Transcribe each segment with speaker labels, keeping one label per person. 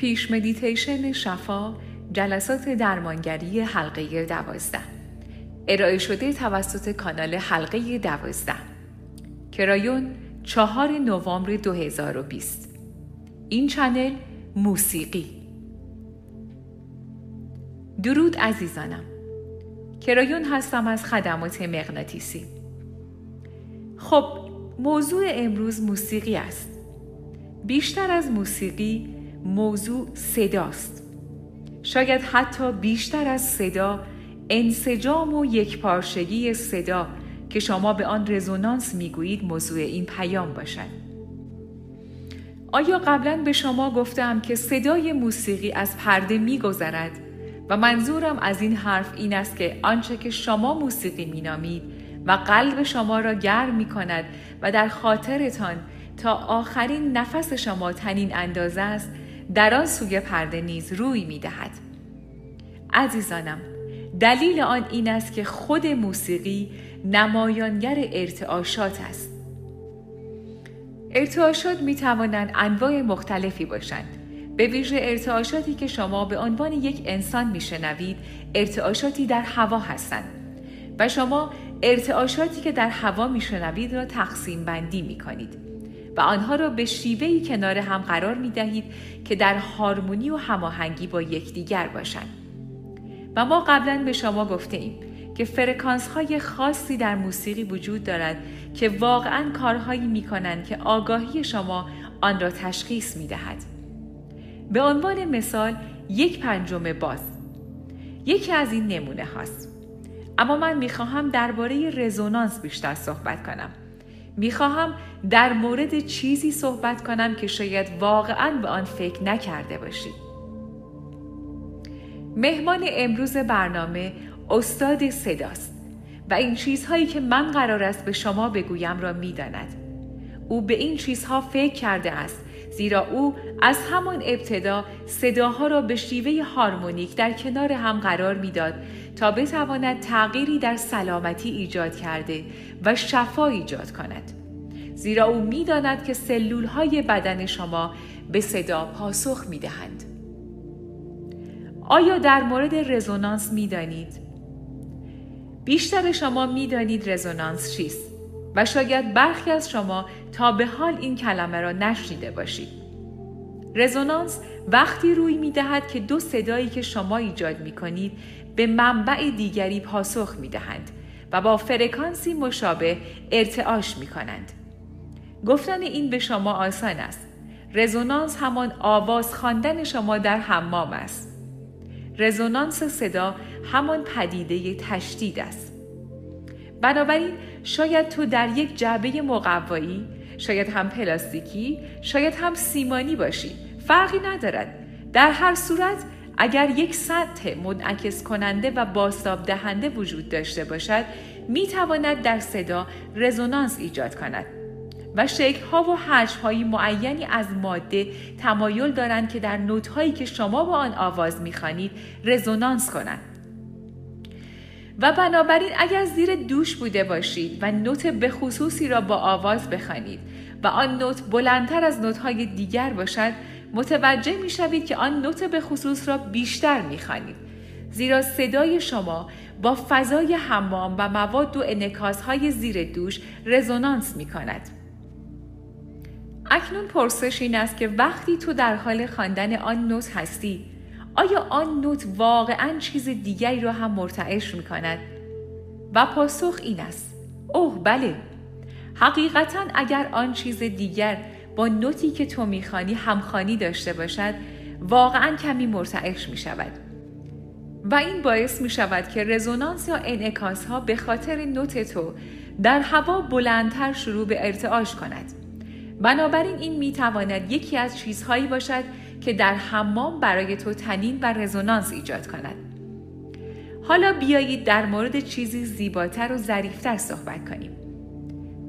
Speaker 1: پیش مدیتیشن شفا جلسات درمانگری حلقه دوازده. ارائه شده توسط کانال حلقه دوازده. کرایون چهار نوامبر 2020 این channel موسیقی. درود عزیزانم. کرایون هستم از خدمات مغناطیسی. خب موضوع امروز موسیقی است. بیشتر از موسیقی موضوع صداست. شاید حتی بیشتر از صدا انسجام و یکپارچگی صدا که شما به آن رزونانس می‌گویید موضوع این پیام باشد. آیا قبلا به شما گفتم که صدای موسیقی از پرده میگذرد و منظورم از این حرف این است که آنچه که شما موسیقی مینامید و قلب شما را گرم می کند و در خاطرتان تا آخرین نفس شما تنین اندازه است در آن سوی پرده نیز روی می دهد. عزیزانم دلیل آن این است که خود موسیقی نمایانگر ارتعاشات است. ارتعاشات می توانند انواع مختلفی باشند. به ویژه ارتعاشاتی که شما به عنوان یک انسان میشنوید ارتعاشاتی در هوا هستند و شما ارتعاشاتی که در هوا میشنوید را تقسیم بندی می کنید. آنها را به شیوهی کنار هم قرار می دهید که در هارمونی و هماهنگی با یکدیگر باشند. و ما قبلا به شما گفته ایم که فرکانس های خاصی در موسیقی وجود دارد که واقعا کارهایی می کنند که آگاهی شما آن را تشخیص می دهد. به عنوان مثال یک پنجم باز یکی از این نمونه هاست. اما من می خواهم درباره رزونانس بیشتر صحبت کنم. می‌خواهم در مورد چیزی صحبت کنم که شاید واقعا به آن فکر نکرده باشید. مهمان امروز برنامه استاد صداست و این چیزهایی که من قرار است به شما بگویم را می‌داند. او به این چیزها فکر کرده است زیرا او از همان ابتدا صداها را به شیوه هارمونیک در کنار هم قرار می‌داد تا بتواند تغییری در سلامتی ایجاد کرده و شفا ایجاد کند زیرا او می‌داند که سلول های بدن شما به صدا پاسخ می دهند. آیا در مورد رزونانس می دانید؟ بیشتر شما می دانید رزونانس چیست و شاید برخی از شما تا به حال این کلمه را نشنیده باشید. رزونانس وقتی روی می دهد که دو صدایی که شما ایجاد می کنید به منبع دیگری پاسخ می دهند و با فرکانسی مشابه ارتعاش می کنند. گفتن این به شما آسان است. رزونانس همان آواز خواندن شما در حمام است. رزونانس صدا همان پدیده تشدید است. بنابراین شاید تو در یک جعبه مقوایی، شاید هم پلاستیکی، شاید هم سیمانی باشی. فرقی ندارد. در هر صورت اگر یک سطح منعکس کننده و باستاب دهنده وجود داشته باشد می تواند در صدا رزونانس ایجاد کند و شکل ها و حجم های معینی از ماده تمایل دارند که در نوت هایی که شما با آن آواز می‌خوانید رزونانس کنند و بنابراین اگر زیر دوش بوده باشید و نوت به خصوصی را با آواز بخوانید و آن نوت بلندتر از نوت های دیگر باشد متوجه می شوید که آن نوت به خصوص را بیشتر می خانید. زیرا صدای شما با فضای حمام و مواد و انکاس های زیر دوش رزونانس می کند. اکنون پرسش این است که وقتی تو در حال خواندن آن نوت هستی آیا آن نوت واقعا چیز دیگری را هم مرتعش می کند؟ و پاسخ این است اوه بله. حقیقتا اگر آن چیز دیگر با نوتی که تو می‌خوانی همخانی داشته باشد واقعا کمی مرتعش می شود و این باعث می شود که رزونانس یا انعکاس ها به خاطر نوت تو در هوا بلندتر شروع به ارتعاش کند. بنابراین این می تواند یکی از چیزهایی باشد که در حمام برای تو تنین و رزونانس ایجاد کند. حالا بیایید در مورد چیزی زیباتر و ظریفتر صحبت کنیم.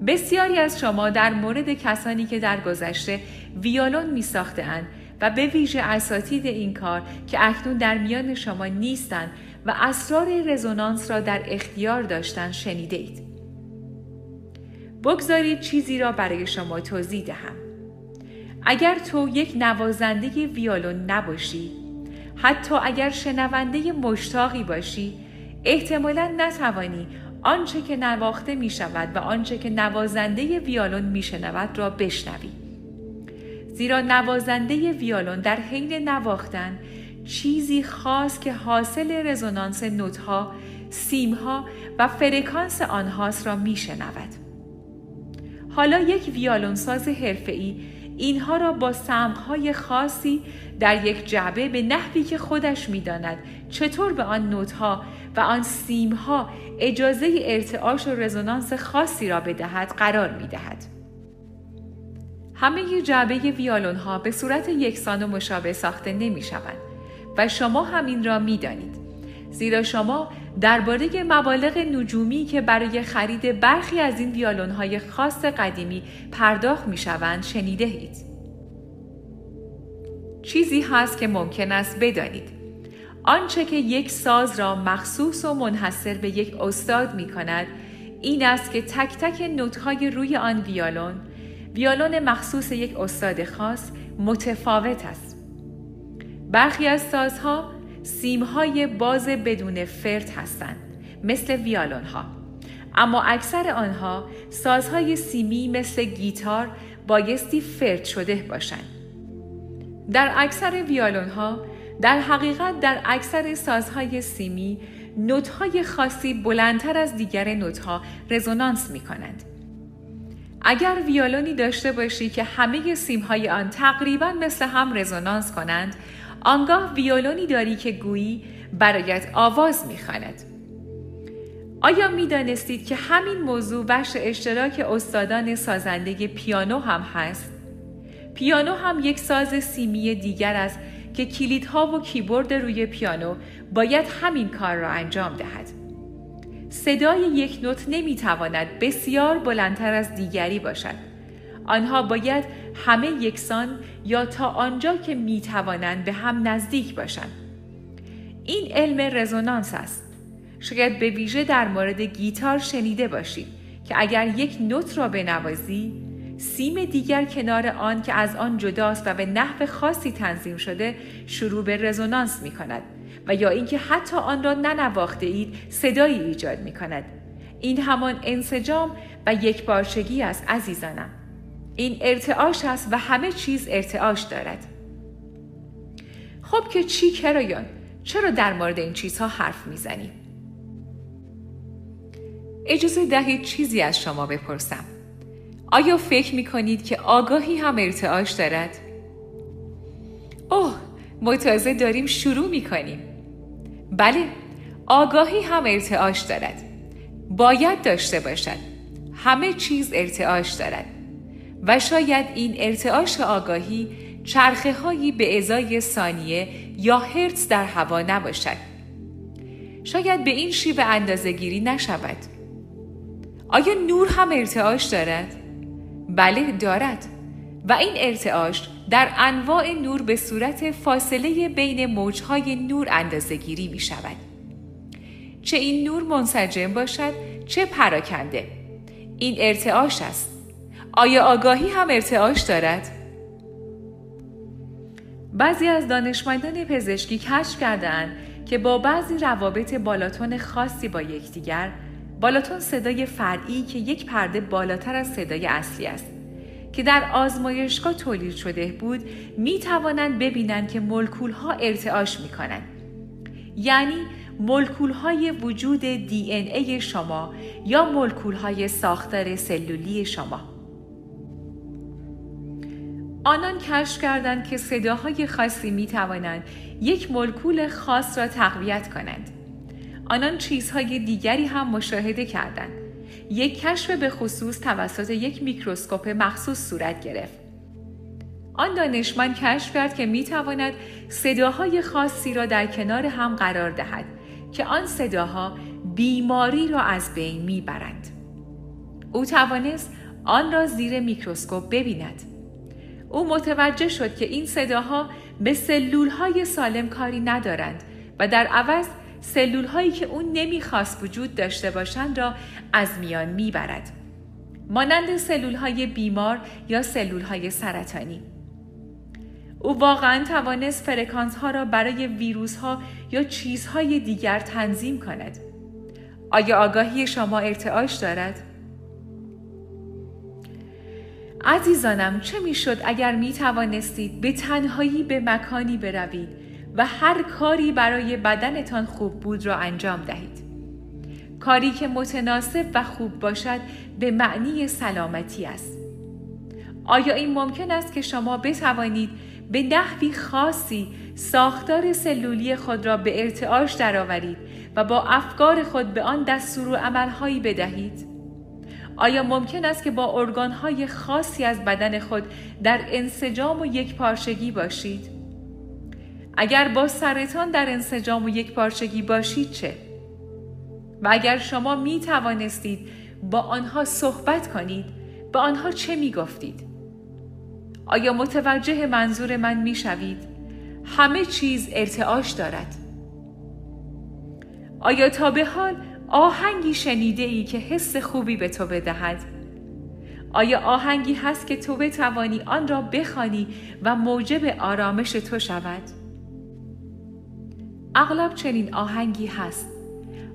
Speaker 1: بسیاری از شما در مورد کسانی که در گذشته ویولون می ساختند و به ویژه اساتید این کار که اکنون در میان شما نیستند و اسرار رزونانس را در اختیار داشتن شنیده اید. بگذارید چیزی را برای شما توضیح دهم. اگر تو یک نوازنده ویولون نباشی حتی اگر شنونده مشتاقی باشی احتمالا نتوانی آنچه که نواخته می شود و آنچه که نوازنده ویالون می شنود را بشنوی. زیرا نوازنده ویالون در حین نواختن چیزی خاص که حاصل رزونانس نوتها، سیمها و فرکانس آنهاست را می شنود. حالا یک ویالون ساز حرفه‌ای اینها را با سمقهای خاصی در یک جعبه به نحوی که خودش می‌داند چطور به آن نوتها و آن سیمها اجازه ارتعاش و رزونانس خاصی را بدهد قرار می دهد. همه جعبه ویالون ها به صورت یکسان و مشابه ساخته نمی شوند و شما همین را می دانید. زیرا شما درباره مبالغ نجومی که برای خرید برخی از این ویالون های خاص قدیمی پرداخت می شوند شنیده اید. چیزی هست که ممکن است بدانید. آنچه که یک ساز را مخصوص و منحصر به یک استاد می کند این است که تک تک نوتهای روی آن ویالون ویالون مخصوص یک استاد خاص متفاوت است. برخی از سازها سیمهای باز بدون فرد هستند مثل ویالون ها. اما اکثر آنها سازهای سیمی مثل گیتار بایستی فرد شده باشند. در اکثر ویالون ها در حقیقت در اکثر سازهای سیمی نوتهای خاصی بلندتر از دیگر نوتها رزونانس می کنند. اگر ویولونی داشته باشی که همه سیمهای آن تقریبا مثل هم رزونانس کنند آنگاه ویولونی داری که گویی برایت آواز می‌خواند آیا می دانستید که همین موضوع بخش اشتراک استادان سازنده پیانو هم هست؟ پیانو هم یک ساز سیمی دیگر است که کلیدها و کیبورد روی پیانو باید همین کار را انجام دهد. صدای یک نوت نمی‌تواند بسیار بلندتر از دیگری باشد. آنها باید همه یکسان یا تا آنجا که می توانند به هم نزدیک باشند. این علم رزونانس است. شاید به ویژه در مورد گیتار شنیده باشید که اگر یک نوت را بنوازی سیم دیگر کنار آن که از آن جداست و به نحو خاصی تنظیم شده شروع به رزونانس می کند و یا اینکه حتی آن را ننواخته اید صدایی ایجاد می کند. این همان انسجام و یک بارچگی است عزیزانم. این ارتعاش است و همه چیز ارتعاش دارد. خب که چی کرایان؟ چرا در مورد این چیزها حرف می‌زنی؟ اجازه دهید چیزی از شما بپرسم. آیا فکر می کنید که آگاهی هم ارتعاش دارد؟ اوه ما تازه داریم شروع می کنیم. بله آگاهی هم ارتعاش دارد. باید داشته باشد. همه چیز ارتعاش دارد. و شاید این ارتعاش آگاهی چرخه هایی به ازای ثانیه یا هرتز در هوا نباشد. شاید به این شیوه اندازه گیری نشود. آیا نور هم ارتعاش دارد؟ بله دارد و این ارتعاش در انواع نور به صورت فاصله بین موجهای نور اندازه گیری می شود. چه این نور منسجم باشد چه پراکنده این ارتعاش است آیا آگاهی هم ارتعاش دارد؟ بعضی از دانشمندان پزشکی کشف کردند که با بعضی روابط بالاتون خاصی با یکدیگر بالاتون صدای فرعی که یک پرده بالاتر از صدای اصلی است که در آزمایشگاه تولید شده بود می توانند ببینند که ملکول ها ارتعاش می کنند. یعنی ملکول های وجود دی ای شما یا ملکول های ساختار سلولی شما. آنان کشف کردند که صداهای خاصی می توانند یک ملکول خاص را تقویت کنند. آنان چیزهای دیگری هم مشاهده کردند. یک کشف به خصوص توسط یک میکروسکوپ مخصوص صورت گرفت. آن دانشمند کشف کرد که می تواند صداهای خاصی را در کنار هم قرار دهد که آن صداها بیماری را از بین می برند. او توانست آن را زیر میکروسکوپ ببیند. او متوجه شد که این صداها به سلول های سالم کاری ندارند و در عوض سلول هایی که اون نمی‌خواست وجود داشته باشند را از میان می‌برد. مانند سلول های بیمار یا سلول های سرطانی. او واقعا توانست فرکانس ها را برای ویروس ها یا چیزهای دیگر تنظیم کند. آیا آگاهی شما ارتعاش دارد؟ عزیزانم چه می‌شد اگر می توانستید به تنهایی به مکانی بروید و هر کاری برای بدنتان خوب بود را انجام دهید؟ کاری که متناسب و خوب باشد به معنی سلامتی است. آیا این ممکن است که شما بتوانید به نحوی خاصی ساختار سلولی خود را به ارتعاش درآورید و با افکار خود به آن دستور و عملهایی بدهید؟ آیا ممکن است که با ارگانهای خاصی از بدن خود در انسجام و یک پارچگی باشید؟ اگر با سرطان در انسجام و یک پارچگی باشید چه؟ و اگر شما می توانستید با آنها صحبت کنید به آنها چه می گفتید؟ آیا متوجه منظور من می شوید؟ همه چیز ارتعاش دارد. آیا تا به حال آهنگی شنیده ای که حس خوبی به تو بدهد؟ آیا آهنگی هست که تو بتوانی آن را بخوانی و موجب آرامش تو شود؟ اغلب چنین آهنگی هست.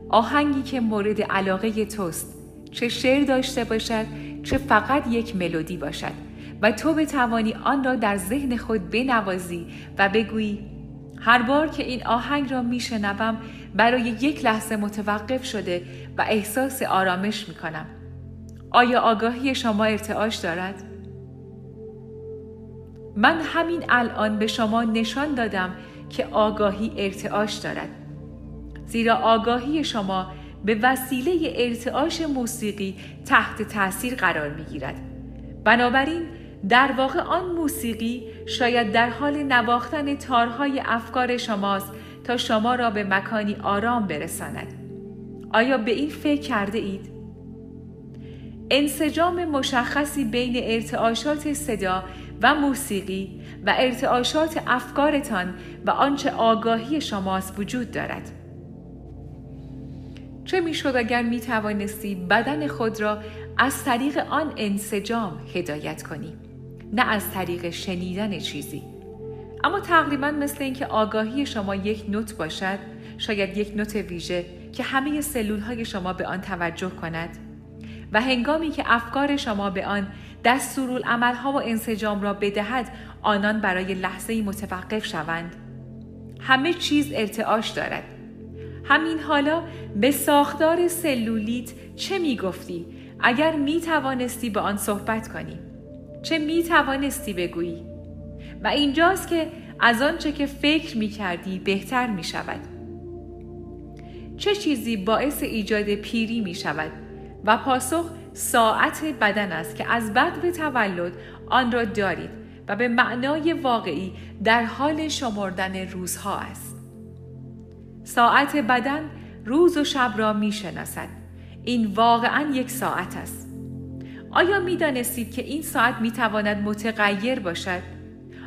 Speaker 1: آهنگی که مورد علاقه توست. چه شعر داشته باشد چه فقط یک ملودی باشد و تو بتوانی آن را در ذهن خود بنوازی و بگویی هر بار که این آهنگ را میشنوم برای یک لحظه متوقف شده و احساس آرامش می کنم. آیا آگاهی شما ارتعاش دارد؟ من همین الان به شما نشان دادم که آگاهی ارتعاش دارد. زیرا آگاهی شما به وسیله ارتعاش موسیقی تحت تاثیر قرار می گیرد. بنابراین در واقع آن موسیقی شاید در حال نواختن تارهای افکار شماست تا شما را به مکانی آرام برساند. آیا به این فکر کرده اید؟ انسجام مشخصی بین ارتعاشات صدا و موسیقی و ارتعاشات افکارتان و آنچه آگاهی شماست وجود دارد. چه می‌شد اگر می توانستی بدن خود را از طریق آن انسجام هدایت کنی نه از طریق شنیدن چیزی. اما تقریبا مثل اینکه آگاهی شما یک نوت باشد شاید یک نوت ویژه که همه سلول های شما به آن توجه کند. و هنگامی که افکار شما به آن ها و انسجام را بدهد آنان برای لحظه متوقف شوند. همه چیز ارتعاش دارد. همین حالا به ساختار سلولیت چه می گفتی اگر می توانستی به آن صحبت کنی. چه می توانستی بگویی؟ و اینجاست که از آنچه که فکر می کردی بهتر می شود چه چیزی باعث ایجاد پیری می شود و پاسخ ساعت بدن است که از بد به تولد آن را دارید و به معنای واقعی در حال شمردن روزها است. ساعت بدن روز و شب را می شناسد این واقعا یک ساعت است. آیا می دانستید که این ساعت می تواند متغیر باشد؟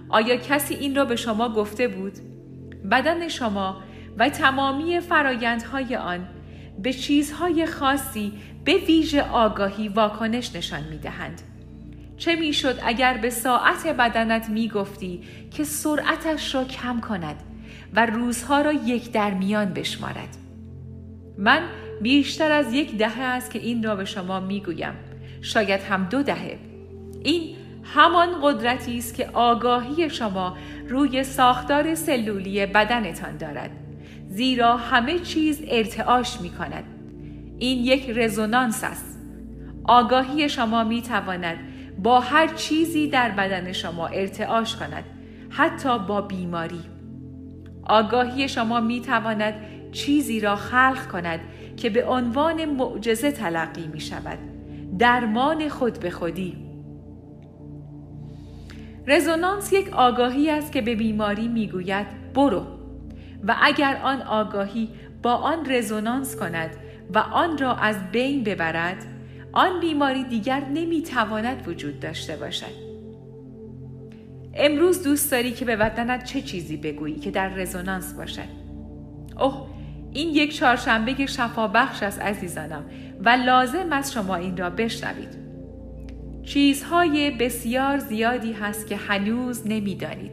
Speaker 1: آیا کسی این را به شما گفته بود؟ بدن شما و تمامی فرایندهای آن به چیزهای خاصی به ویژه آگاهی واکنش نشان می دهند. چه می شد اگر به ساعت بدنت می گفتی که سرعتش را کم کند و روزها را یک در میان بشمارد؟ من بیشتر از یک دهه است که این را به شما می گویم. شاید هم دو دهه. این همان قدرتی است که آگاهی شما روی ساختار سلولی بدنتان دارد. زیرا همه چیز ارتعاش می کند. این یک رزونانس است. آگاهی شما می تواند با هر چیزی در بدن شما ارتعاش کند. حتی با بیماری. آگاهی شما می تواند چیزی را خلق کند که به عنوان معجزه تلقی می شود. درمان خود به خودی. رزونانس یک آگاهی است که به بیماری می‌گوید برو. و اگر آن آگاهی با آن رزونانس کند و آن را از بین ببرد آن بیماری دیگر نمی‌تواند وجود داشته باشد. امروز دوست داری که به بدنت چه چیزی بگویی که در رزونانس باشد؟ اوه این یک چهارشنبه شفابخش است عزیزانم و لازم است شما این را بشنوید. چیزهای بسیار زیادی هست که هنوز نمی‌دانید.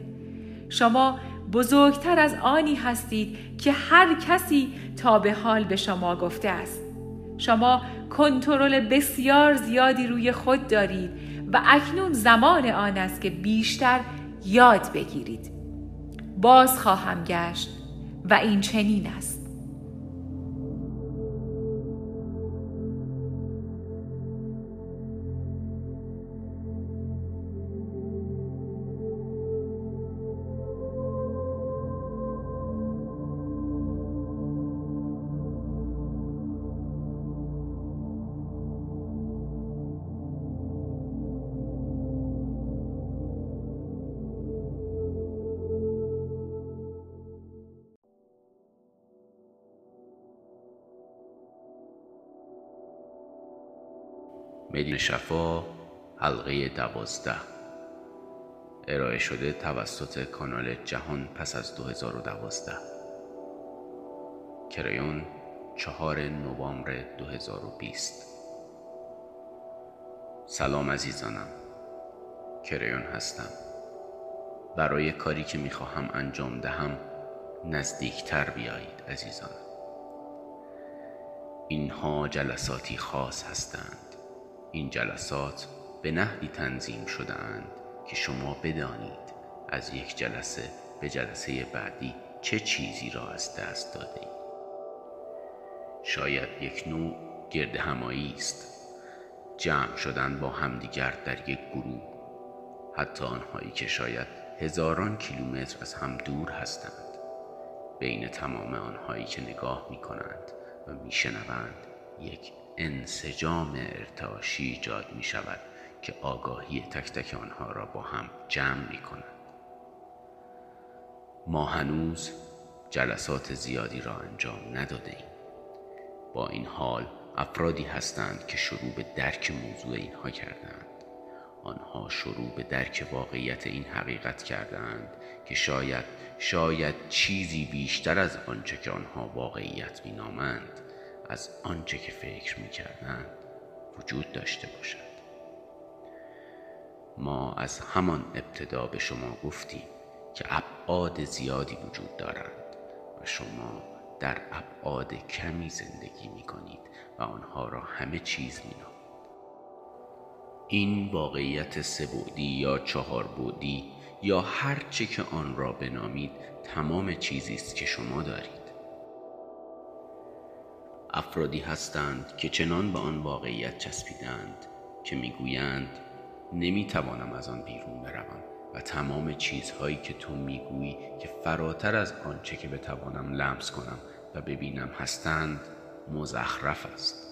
Speaker 1: شما بزرگتر از آنی هستید که هر کسی تا به حال به شما گفته است. شما کنترل بسیار زیادی روی خود دارید و اکنون زمان آن است که بیشتر یاد بگیرید. باز خواهم گشت و این چنین است.
Speaker 2: مدین شفا حلقه دوازده. ارائه شده توسط کانال جهان پس از 2012 کریون چهار نوامبر 2020 سلام عزیزانم. کریون هستم. برای کاری که می‌خواهم انجام دهم نزدیکتر بیایید عزیزان. اینها جلساتی خاص هستند. این جلسات به نحوی تنظیم شده اند که شما بدانید از یک جلسه به جلسه بعدی چه چیزی را از دست داده اید. شاید یک نوع گرد همایی است. جمع شدن با همدیگر در یک گروه. حتی آنهایی که شاید هزاران کیلومتر از هم دور هستند. بین تمام آنهایی که نگاه می کنند و می شنوند یک انسجام ارتعاشی ایجاد می شود که آگاهی تک تک آنها را با هم جمع می کند. ما هنوز جلسات زیادی را انجام نداده ایم. با این حال افرادی هستند که شروع به درک موضوع اینها کردند. آنها شروع به درک واقعیت این حقیقت کردند که شاید شاید چیزی بیشتر از آنچه که آنها واقعیت مینامند از آنچه که فکر می کردند وجود داشته باشد ما از همان ابتدا به شما گفتیم که ابعاد زیادی وجود دارند و شما در ابعاد کمی زندگی می کنید و آنها را همه چیز می نامید. این واقعیت سه یا چهار بودی یا هر چه که آن را بنامید تمام چیزی است که شما دارید افرادی هستند که چنان به آن واقعیت چسبیدند که می‌گویند نمی‌توانم از آن بیرون بروم و تمام چیزهایی که تو می‌گویی که فراتر از آنچه که بتوانم لمس کنم و ببینم هستند مزخرف است.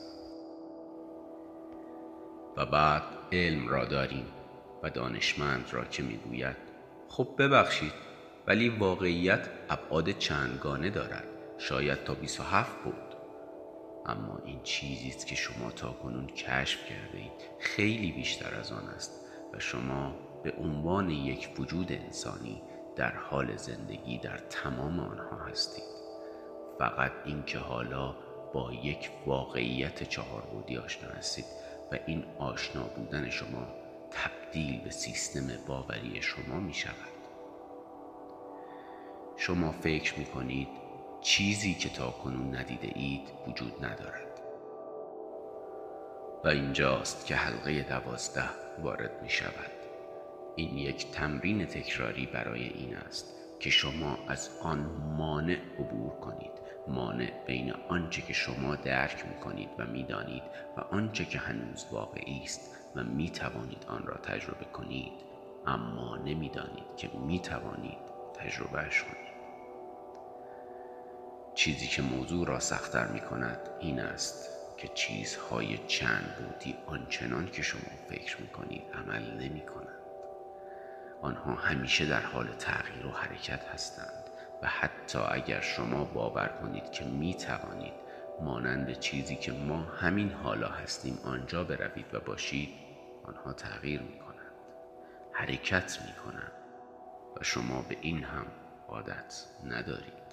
Speaker 2: و بعد علم را داریم و دانشمند را که می‌گوید خب ببخشید ولی واقعیت ابعاد چندگانه دارد. شاید تا 27 بود. اما این چیزی است که شما تا کنون کشف کرده اید. خیلی بیشتر از آن است و شما به عنوان یک وجود انسانی در حال زندگی در تمام آنها هستید. فقط اینکه حالا با یک واقعیت چهار بودی آشنا هستید و این آشنا بودن شما تبدیل به سیستم باوری شما می شود شما فکر می کنید چیزی که تا کنون ندیده اید وجود ندارد. و اینجاست که حلقه دوازده وارد می شود. این یک تمرین تکراری برای این است که شما از آن مانع عبور کنید. مانع بین آنچه که شما درک می کنید و می دانید و آنچه که هنوز واقعی است و می توانید آن را تجربه کنید. اما نمی دانید که می توانید تجربهش کنید. چیزی که موضوع را سختتر می کند این است که چیزهای چند بودی آنچنان که شما فکر می کنید عمل نمی کنند. آنها همیشه در حال تغییر و حرکت هستند و حتی اگر شما باور کنید که می توانید مانند چیزی که ما همین حالا هستیم آنجا بروید و باشید آنها تغییر می کنند حرکت می کنند و شما به این هم عادت ندارید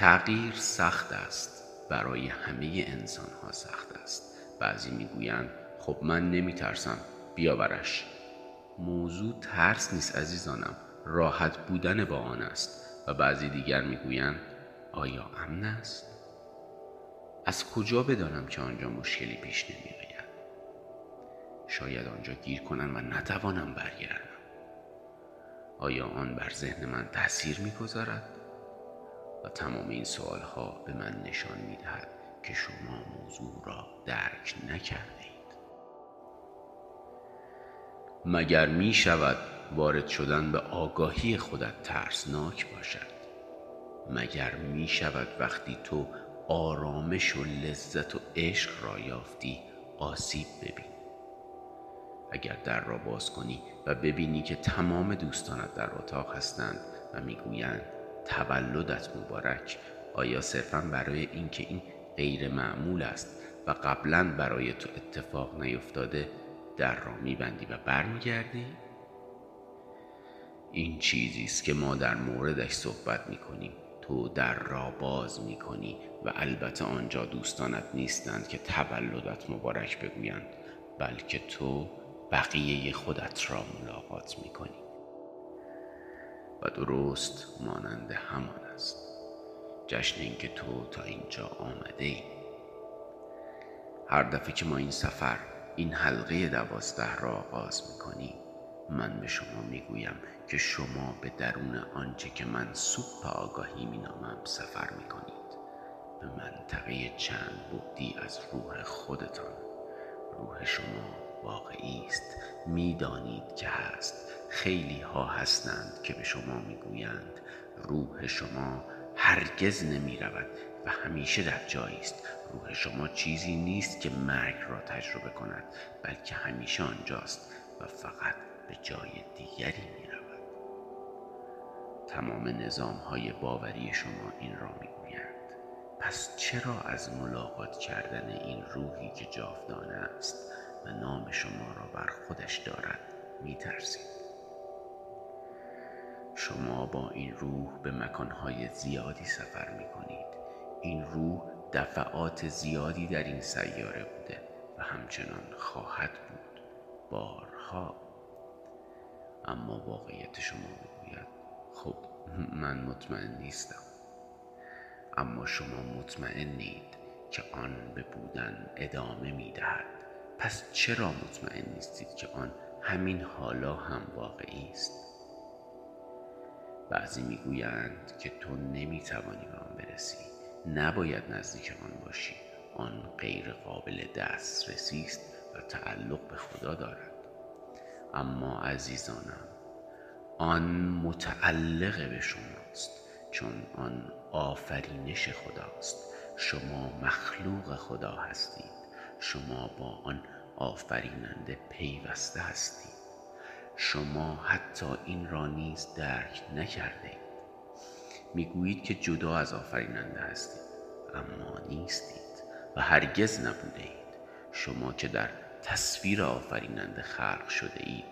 Speaker 2: تغییر سخت است. برای همه انسان ها سخت است. بعضی می‌گویند خب من نمیترسم. بیاورش موضوع ترس نیست عزیزانم. راحت بودن با آن است. و بعضی دیگر می‌گویند آیا امن است؟ از کجا بدانم که آنجا مشکلی پیش نمیآید؟ شاید آنجا گیر کنم و نتوانم برگردم. آیا آن بر ذهن من تاثیر می‌گذارد؟ و تمام این سوال ها به من نشان می دهد که شما موضوع را درک نکرده اید مگر می شود وارد شدن به آگاهی خودت ترسناک باشد؟ مگر می شود وقتی تو آرامش و لذت و عشق را یافتی آسیب ببینی؟ اگر در را باز کنی و ببینی که تمام دوستانت در اتاق هستند و می‌گویند تولدت مبارک. آیا صرفا برای اینکه این غیر معمول است و قبلا برای تو اتفاق نیفتاده در را میبندی و برمیگردی؟ این چیزی است که ما در موردش صحبت می‌کنیم. تو در را باز می‌کنی و البته آنجا دوستانت نیستند که تولدت مبارک بگویند بلکه تو بقیه خودت را ملاقات می‌کنی. و درست مانند همان است جشن اینکه تو تا اینجا آمده ای. هر دفعه که ما این سفر این حلقه دوازده را آغاز می‌کنیم من به شما می‌گویم که شما به درون آنچه که من سوپ آگاهی مینامم سفر می‌کنید. به منطقه چند بودی از روح خودتان روح شما واقعی است. می‌دانید که هست. خیلی ها هستند که به شما می‌گویند. روح شما هرگز نمی رود و همیشه در جایی است. روح شما چیزی نیست که مرگ را تجربه کند بلکه همیشه آنجاست و فقط به جای دیگری می رود تمام نظام های باوری شما این را می گویند پس چرا از ملاقات کردن این روحی که جاودانه است و نام شما را بر خودش دارد می ترسید شما با این روح به مکانهای زیادی سفر می کنید این روح دفعات زیادی در این سیاره بوده و همچنان خواهد بود. بارها. اما واقعیت شما می‌گوید خب من مطمئن نیستم. اما شما مطمئنید که آن به بودن ادامه می دهد پس چرا مطمئن نیستید که آن همین حالا هم واقعی است؟ بعضی می‌گویند که تو نمی‌توانی به آن برسی. نباید نزدیک آن باشی. آن غیر قابل دسترسی است و تعلق به خدا دارد. اما عزیزانم آن متعلق به شماست چون آن آفرینش خداست. شما مخلوق خدا هستید. شما با آن آفریننده پیوسته هستید. شما حتی این را نیز درک نکرده می‌گویید که جدا از آفریننده هستید اما نیستید و هرگز نبوده اید شما که در تصویر آفریننده خلق شده اید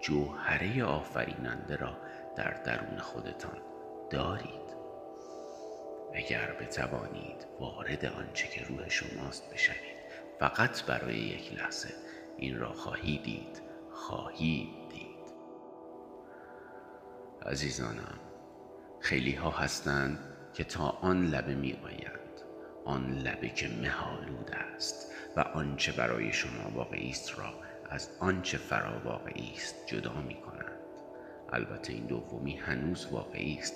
Speaker 2: جوهره آفریننده را در درون خودتان دارید. اگر بتوانید وارد آنچه که روح شماست بشوید. فقط برای یک لحظه. این را خواهید دید. خواهید عزیزانم خیلی ها هستند که تا آن لبه می آیند آن لبه که مهالود است و آنچه برای شما واقعی است را از آنچه فرا واقعی است جدا می کنند البته این دومی هنوز واقعی است.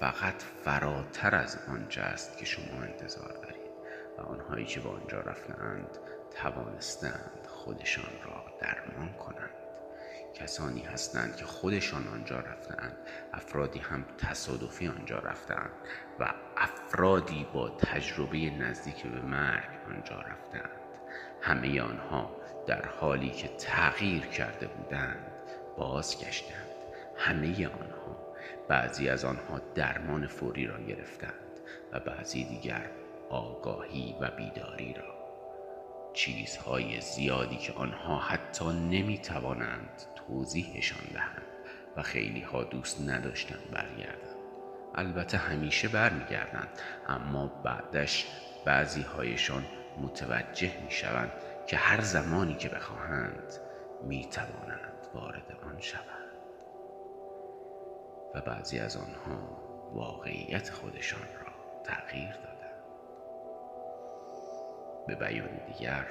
Speaker 2: فقط فراتر از آنچه است که شما انتظار دارید. و آنهایی که به آنجا رفتند توانستند خودشان را درمان کنند. کسانی هستند که خودشان آنجا رفتند افرادی هم تصادفی آنجا رفتند و افرادی با تجربه نزدیک به مرگ آنجا رفتند همه آنها در حالی که تغییر کرده بودند بازگشتند. همه آنها بعضی از آنها درمان فوری را گرفتند و بعضی دیگر آگاهی و بیداری را. چیزهای زیادی که آنها حتی نمی توانند توضیحشان دهند و خیلی ها دوست نداشتند برگردند. البته همیشه برمیگردند اما بعدش بعضی هایشان متوجه می شوند که هر زمانی که بخواهند می توانند وارد آن شوند. و بعضی از آنها واقعیت خودشان را تغییر دادند. به بیان دیگر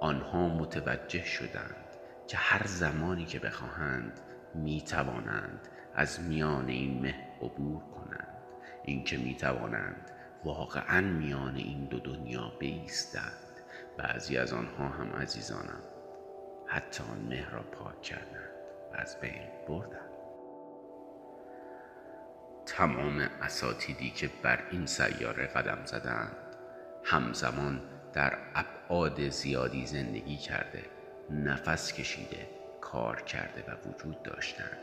Speaker 2: آنها متوجه شدند که هر زمانی که بخواهند می توانند از میان این مه عبور کنند. اینکه می توانند واقعا میان این دو دنیا بیستند. بعضی از آنها هم عزیزانم حتی آن مه را پاک کردند و از بین بردند. تمام اساتیدی که بر این سیاره قدم زدند همزمان در ابعاد زیادی زندگی کرده نفس کشیده کار کرده و وجود داشتند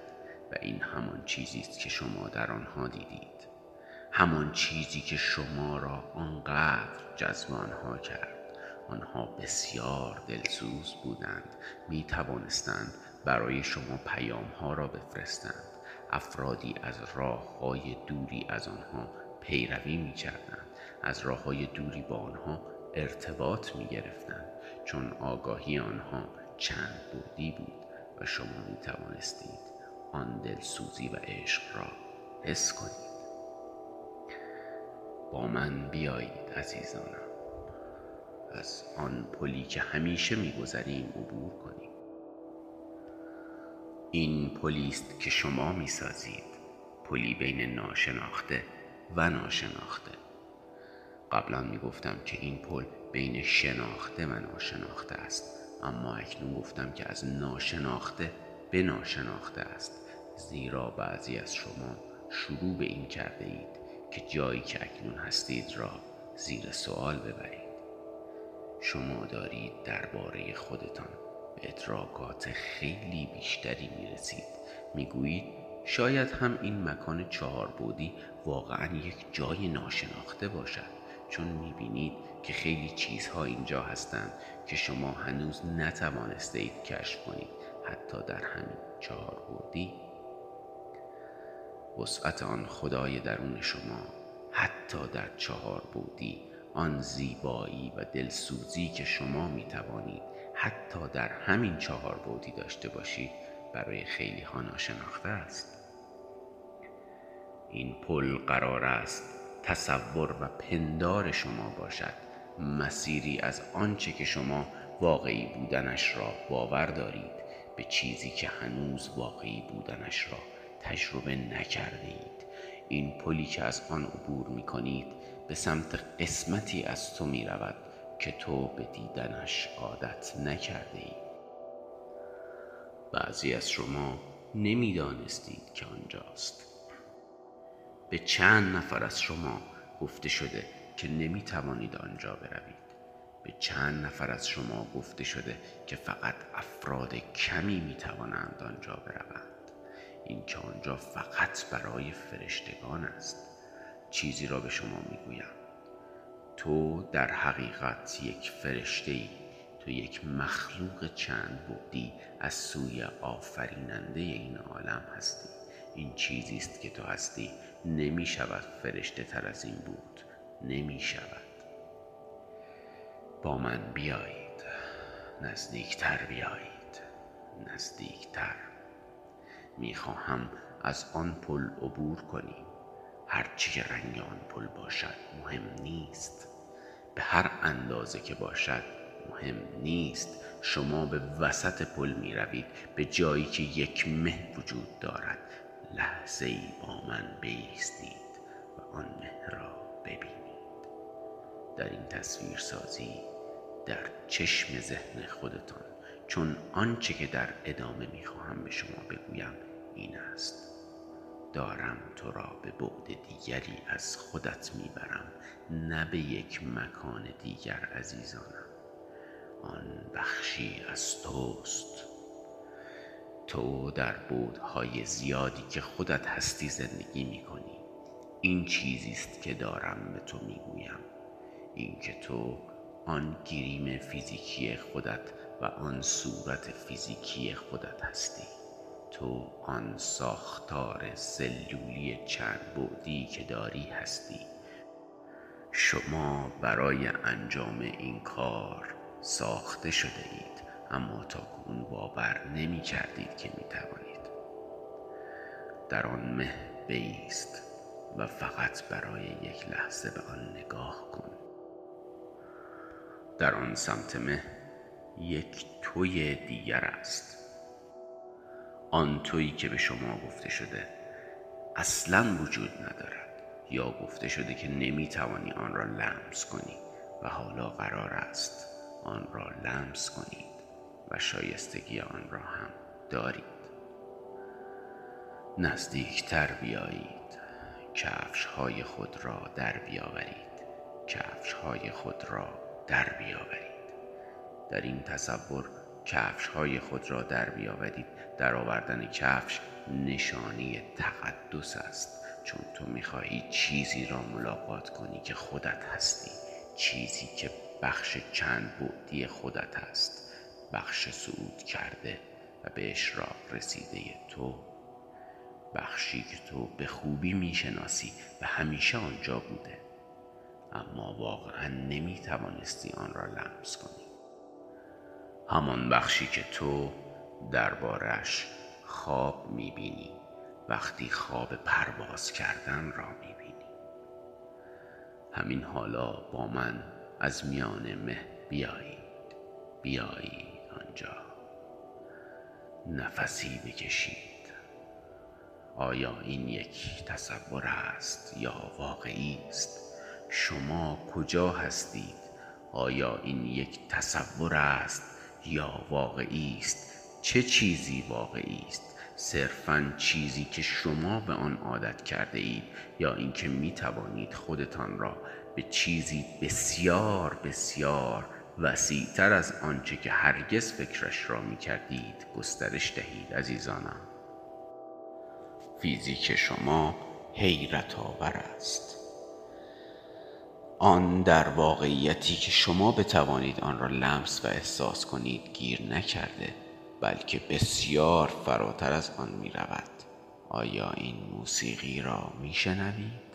Speaker 2: و این همان چیزی است که شما در آنها دیدید. همان چیزی که شما را آنقدر جذب آنها کرد. آنها بسیار دلسوز بودند. می توانستند برای شما پیام ها را بفرستند. افرادی از راه های دوری از آنها پیروی می کردند از راه های دوری با آنها ارتباط می گرفتند چون آگاهی آنها چند بعدی بود و شما می توانستید آن دلسوزی و عشق را حس کنید. با من بیایید عزیزانم. از آن پلی که همیشه میگذریم عبور کنیم. این پلی است که شما می‌سازید. پلی بین ناشناخته و ناشناخته. قبلا می‌گفتم که این پل بین شناخته و ناشناخته است. اما اکنون گفتم که از ناشناخته به ناشناخته است. زیرا بعضی از شما شروع به این کرده اید که جایی که اکنون هستید را زیر سوال ببرید. شما دارید درباره خودتان به ادراکات خیلی بیشتری می‌رسید. می‌گویید شاید هم این مکان چهار بودی واقعا یک جای ناشناخته باشد. چون می‌بینید که خیلی چیزها اینجا هستند که شما هنوز نتوانسته اید کشف کنید حتی در همین چهار بودی وسعت آن خدای درون شما حتی در چهار بودی آن زیبایی و دلسوزی که شما می توانید حتی در همین چهار بودی داشته باشید برای خیلی ها ناشناخته است. این پل قرار است تصور و پندار شما باشد. مسیری از آنچه که شما واقعی بودنش را باور دارید. به چیزی که هنوز واقعی بودنش را تجربه نکرده اید این پلی که از آن عبور می کنید به سمت قسمتی از تو می رود که تو به دیدنش عادت نکرده ای. بعضی از شما نمی‌دانستید که آنجاست. به چند نفر از شما گفته شده که نمی توانید آنجا بروید. به چند نفر از شما گفته شده که فقط افراد کمی می توانند آنجا بروند. این که آنجا فقط برای فرشتگان است چیزی را به شما می‌گویم. تو در حقیقت یک فرشته ای تو یک مخلوق چند بودی از سوی آفریننده این عالم هستی. این چیزی است که تو هستی. نمی شود فرشته تر از این بود. نمی شود. با من بیایید. نزدیکتر بیایید. نزدیکتر. می خواهم از آن پل عبور کنیم. هرچی که رنگ آن پل باشد مهم نیست. به هر اندازه که باشد مهم نیست. شما به وسط پل می روید. به جایی که یک مه وجود دارد. لحظه ای با من بیستید و آن مه را ببینید. در این تصویر سازی در چشم ذهن خودتان چون آنچه که در ادامه می‌خواهم به شما بگویم این است. دارم تو را به بعد دیگری از خودت می‌برم نه به یک مکان دیگر عزیزانم. آن بخشی از توست. تو در بودهای زیادی که خودت هستی زندگی می‌کنی. این چیزی است که دارم به تو می‌گویم. اینکه تو آن گریم فیزیکی خودت و آن صورت فیزیکی خودت هستی. تو آن ساختار سلولی چند بودی که داری هستی. شما برای انجام این کار ساخته شده اید. اما تا کنون باور نمی کردید که می توانید در آن مه بیست و فقط برای یک لحظه به آن نگاه کن. در آن سمت مه یک توی دیگر است. آن تویی که به شما گفته شده اصلا وجود ندارد یا گفته شده که نمی توانی آن را لمس کنی و حالا قرار است آن را لمس کنید شایستگی آن را هم دارید. نزدیکتر بیایید. کفش های خود را در بیاورید. کفش های خود را در بیاورید. در این تصور کفش های خود را در بیاورید. در آوردن کفش نشانی تقدس است. چون تو می‌خواهی چیزی را ملاقات کنی که خودت هستی. چیزی که بخش چند بعدی خودت است بخش صعود کرده و به اشراق رسیده تو. بخشی که تو به خوبی می‌شناسی و همیشه آنجا بوده. اما واقعا نمی توانستی آن را لمس کنی. همان بخشی که تو دربارش خواب می‌بینی وقتی خواب پرواز کردن را می‌بینی. همین حالا با من از میان مه بیایید. بیایید. آنجا. نفسی بکشید. آیا این یک تصور است یا واقعی است؟ شما کجا هستید؟ آیا این یک تصور است یا واقعی است؟ چه چیزی واقعی است؟ صرفا چیزی که شما به آن عادت کرده اید یا اینکه می توانید خودتان را به چیزی بسیار بسیار وسیعتر از آنچه که هرگز فکرش را می کردید گسترش دهید عزیزانم. فیزیک شما حیرت آور است. آن در واقعیتی که شما بتوانید آن را لمس و احساس کنید گیر نکرده بلکه بسیار فراتر از آن می رود آیا این موسیقی را می شنوید؟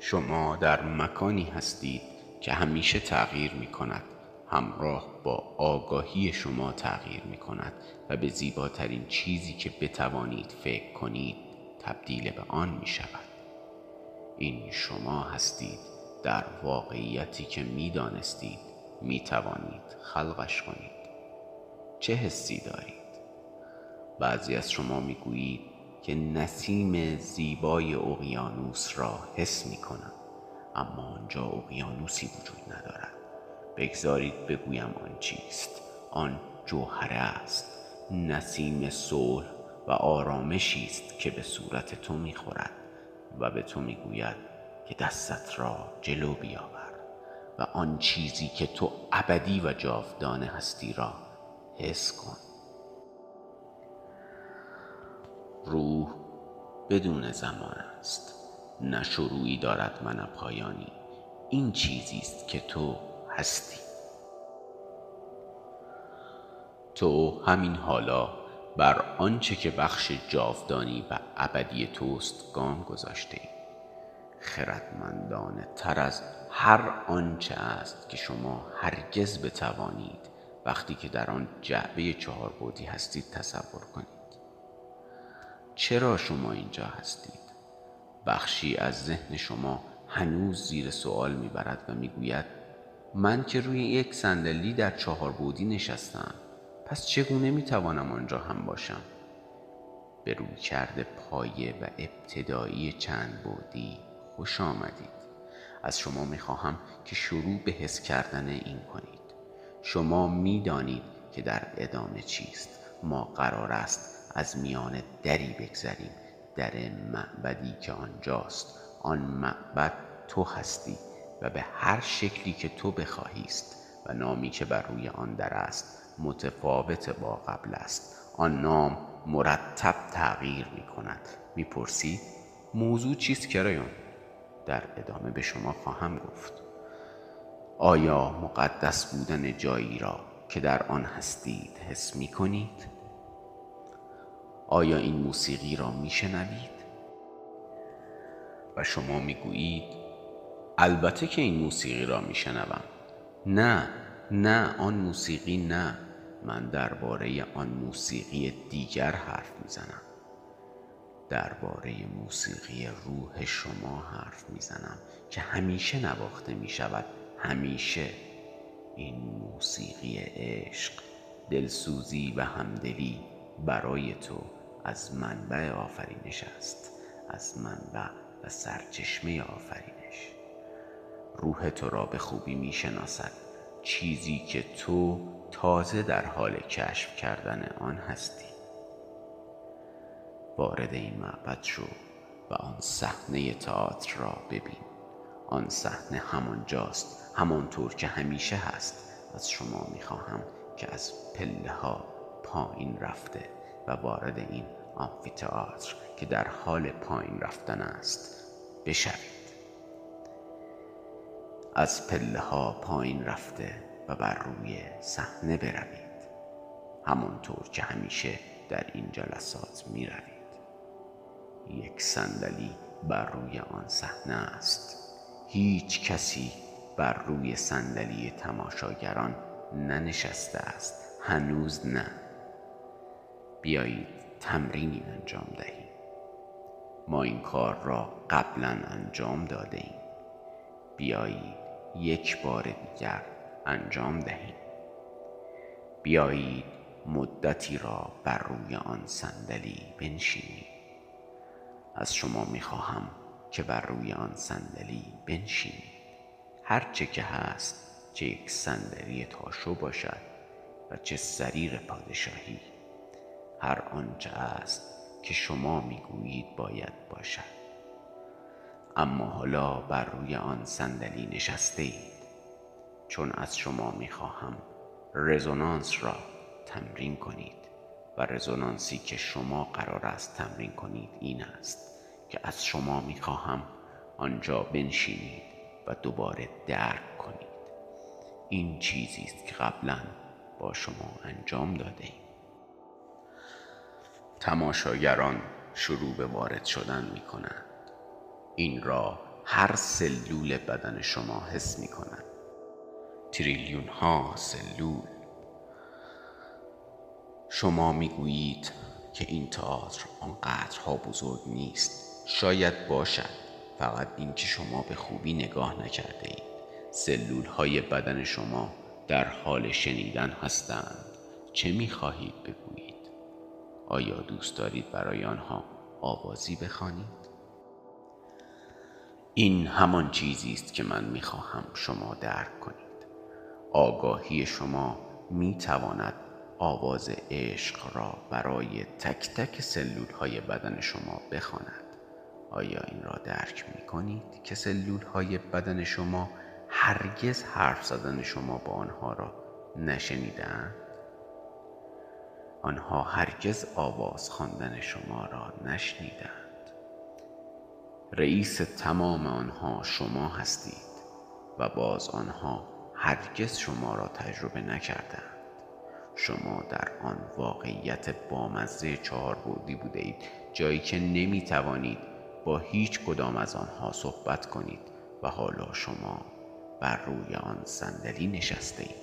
Speaker 2: شما در مکانی هستید که همیشه تغییر می کند همراه با آگاهی شما تغییر می کند و به زیباترین چیزی که بتوانید فکر کنید تبدیل به آن می شود این شما هستید در واقعیتی که می دانستید می توانید خلقش کنید. چه حسی دارید؟ بعضی از شما می گویید که نسیم زیبای اقیانوس را حس می کنم اما آنجا اقیانوسی وجود ندارد. بگذارید بگویم آن چیست. آن جوهره است. نسیم صلح و آرامشی است که به صورت تو می‌خورد و به تو می‌گوید که دستت را جلو بیاور و آن چیزی که تو ابدی و جاودانه هستی را حس کن. روح بدون زمان است. نه شروعی دارد و نه پایانی. این چیزی است که تو هستی. تو همین حالا بر آنچه که بخش جاودانی و ابدی توست گام گذاشته ای. خردمندانه تر از هر آنچه است که شما هرگز بتوانید وقتی که در آن جعبه چهار بودی هستید تصور کنید. چرا شما اینجا هستید؟ بخشی از ذهن شما هنوز زیر سوال می‌برد و می‌گوید من که روی یک صندلی در چهار بودی نشستم پس چگونه می‌توانم آنجا هم باشم؟ به روی کرده پایه و ابتدایی چند بودی خوش آمدید. از شما می‌خواهم که شروع به حس کردن این کنید. شما می‌دانید که در ادامه چیست. ما قرار است از میان دری بگذریم. در معبدی که آنجاست آن معبد تو هستی و به هر شکلی که تو بخواهیست و نامی که بر روی آن در است متفاوت با قبل است. آن نام مرتب تغییر می کند. می پرسی موضوع چیست کرایون؟ در ادامه به شما خواهم گفت. آیا مقدس بودن جایی را که در آن هستید حس می کنید؟ آیا این موسیقی را می شنوید؟ و شما می گویید البته که این موسیقی را می شنوم نه نه آن موسیقی نه. من درباره آن موسیقی دیگر حرف می‌زنم. درباره موسیقی روح شما حرف می‌زنم که همیشه نواخته می شود همیشه. این موسیقی عشق دلسوزی و همدلی برای تو. از منبع آفرینش است از منبع و سرچشمه آفرینش. روح تو را به خوبی می شناسد چیزی که تو تازه در حال کشف کردن آن هستی. وارد این معبد شو و آن صحنه تئاتر را ببین. آن صحنه همانجاست همانطور که همیشه هست. از شما می‌خواهم که از پله ها پایین رفته. و وارد این آمفیتئاتر که در حال پایین رفتن است بشوید. از پله ها پایین رفته و بر روی صحنه بروید. همانطور که همیشه در این جلسات می روید یک صندلی بر روی آن صحنه است. هیچ کسی بر روی صندلی تماشاگران ننشسته است. هنوز نه. بیایید تمرینی انجام دهیم. ما این کار را قبلا انجام داده ایم بیایید یک بار دیگر انجام دهیم. بیایید مدتی را بر روی آن صندلی بنشینید از شما می‌خواهم که بر روی آن صندلی بنشینید. هرچه که هست چه یک صندلی تاشو باشد و چه سریر پادشاهی. هر آنچه است که شما می‌گویید باید باشد. اما حالا بر روی آن صندلی نشسته اید چون از شما می‌خواهم رزونانس را تمرین کنید و رزونانسی که شما قرار است تمرین کنید این است که از شما می‌خواهم آنجا بنشینید و دوباره درک کنید. این چیزی است که قبلا با شما انجام داده ایم تماشاگران شروع به وارد شدن می کنند این را هر سلول بدن شما حس می کنند تریلیون ها سلول. شما می گویید که این تئاتر آنقدرها بزرگ نیست. شاید باشد. فقط اینکه شما به خوبی نگاه نکرده اید. سلول های بدن شما در حال شنیدن هستند. چه می خواهید بگویید؟ آیا دوست دارید برای آنها آوازی بخوانید؟ این همان چیزی است که من می خواهم شما درک کنید. آگاهی شما می تواند آواز عشق را برای تک تک سلول های بدن شما بخواند. آیا این را درک می کنید که سلول های بدن شما هرگز حرف زدن شما با آنها را نشنیدند؟ آنها هرگز آواز خواندن شما را نشنیدند. رئیس تمام آنها شما هستید و باز آنها هرگز شما را تجربه نکردند. شما در آن واقعیت بامزه چهار بودی بوده اید جایی که نمی توانید با هیچ کدام از آنها صحبت کنید و حالا شما بر روی آن صندلی نشسته اید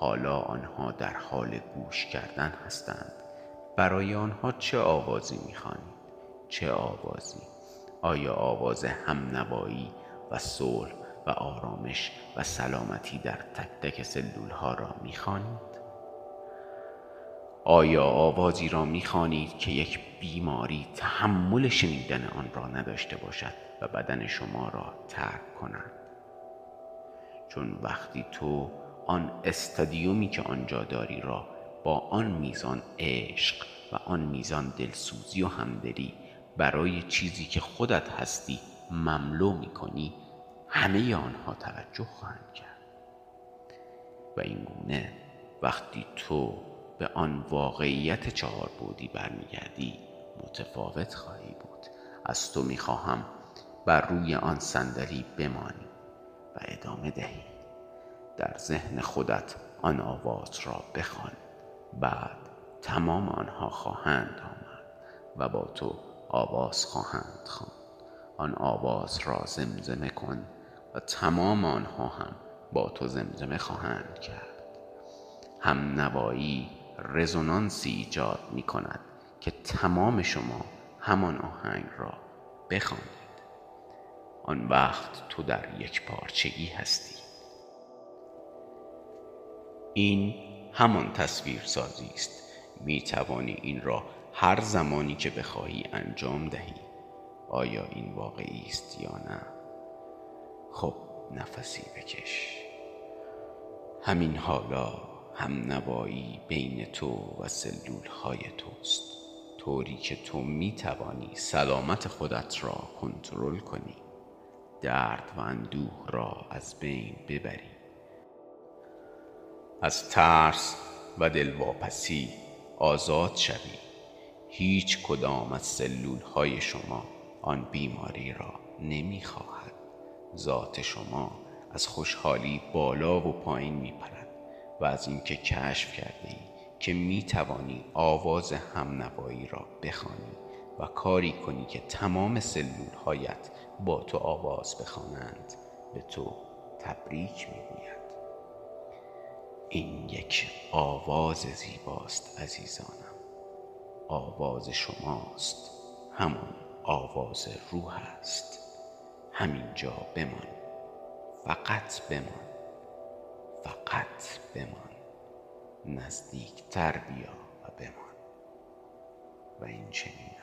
Speaker 2: حالا آنها در حال گوش کردن هستند. برای آنها چه آوازی می‌خوانید؟ چه آوازی؟ آیا آواز همنوایی و صلح و آرامش و سلامتی در تک تک سلول ها را می‌خوانید؟ آیا آوازی را می‌خوانید که یک بیماری تحمل شنیدن آن را نداشته باشد و بدن شما را ترک کند؟ چون وقتی تو آن استادیومی که آنجا داری را با آن میزان عشق و آن میزان دلسوزی و همدلی برای چیزی که خودت هستی مملو می‌کنی همه آنها توجه خواهند کرد. و این گونه وقتی تو به آن واقعیت چهار بودی برمیگردی متفاوت خواهی بود. از تو می‌خواهم بر روی آن صندلی بمانی و ادامه دهی. در ذهن خودت آن آواز را بخوان. بعد تمام آنها خواهند آمد و با تو آواز خواهند خواند. آن آواز را زمزمه کن و تمام آنها هم با تو زمزمه خواهند کرد. هم نوایی رزونانسی ایجاد می کند که تمام شما همان آهنگ را بخوانید. آن وقت تو در یک پارچگی هستی. این همان تصویر سازی است. می توانی این را هر زمانی که بخواهی انجام دهی. آیا این واقعی است یا نه؟ خب نفسی بکش. همین حالا هم نوایی بین تو و سلول های توست. طوری که تو می توانی سلامت خودت را کنترل کنی. درد و اندوه را از بین ببری. از ترس و دلواپسی آزاد شوی. هیچ کدام از سلول های شما آن بیماری را نمی خواهد ذات شما از خوشحالی بالا و پایین می پرد و از اینکه کشف کرده ای که می توانی آواز هم نوایی را بخوانی و کاری کنی که تمام سلول هایت با تو آواز بخوانند به تو تبریک می‌گوید این یک آواز زیباست عزیزانم. آواز شماست. همان آواز روح است. همینجا بمان. فقط بمان. فقط بمان. نزدیکتر بیا و بمان. و این چنین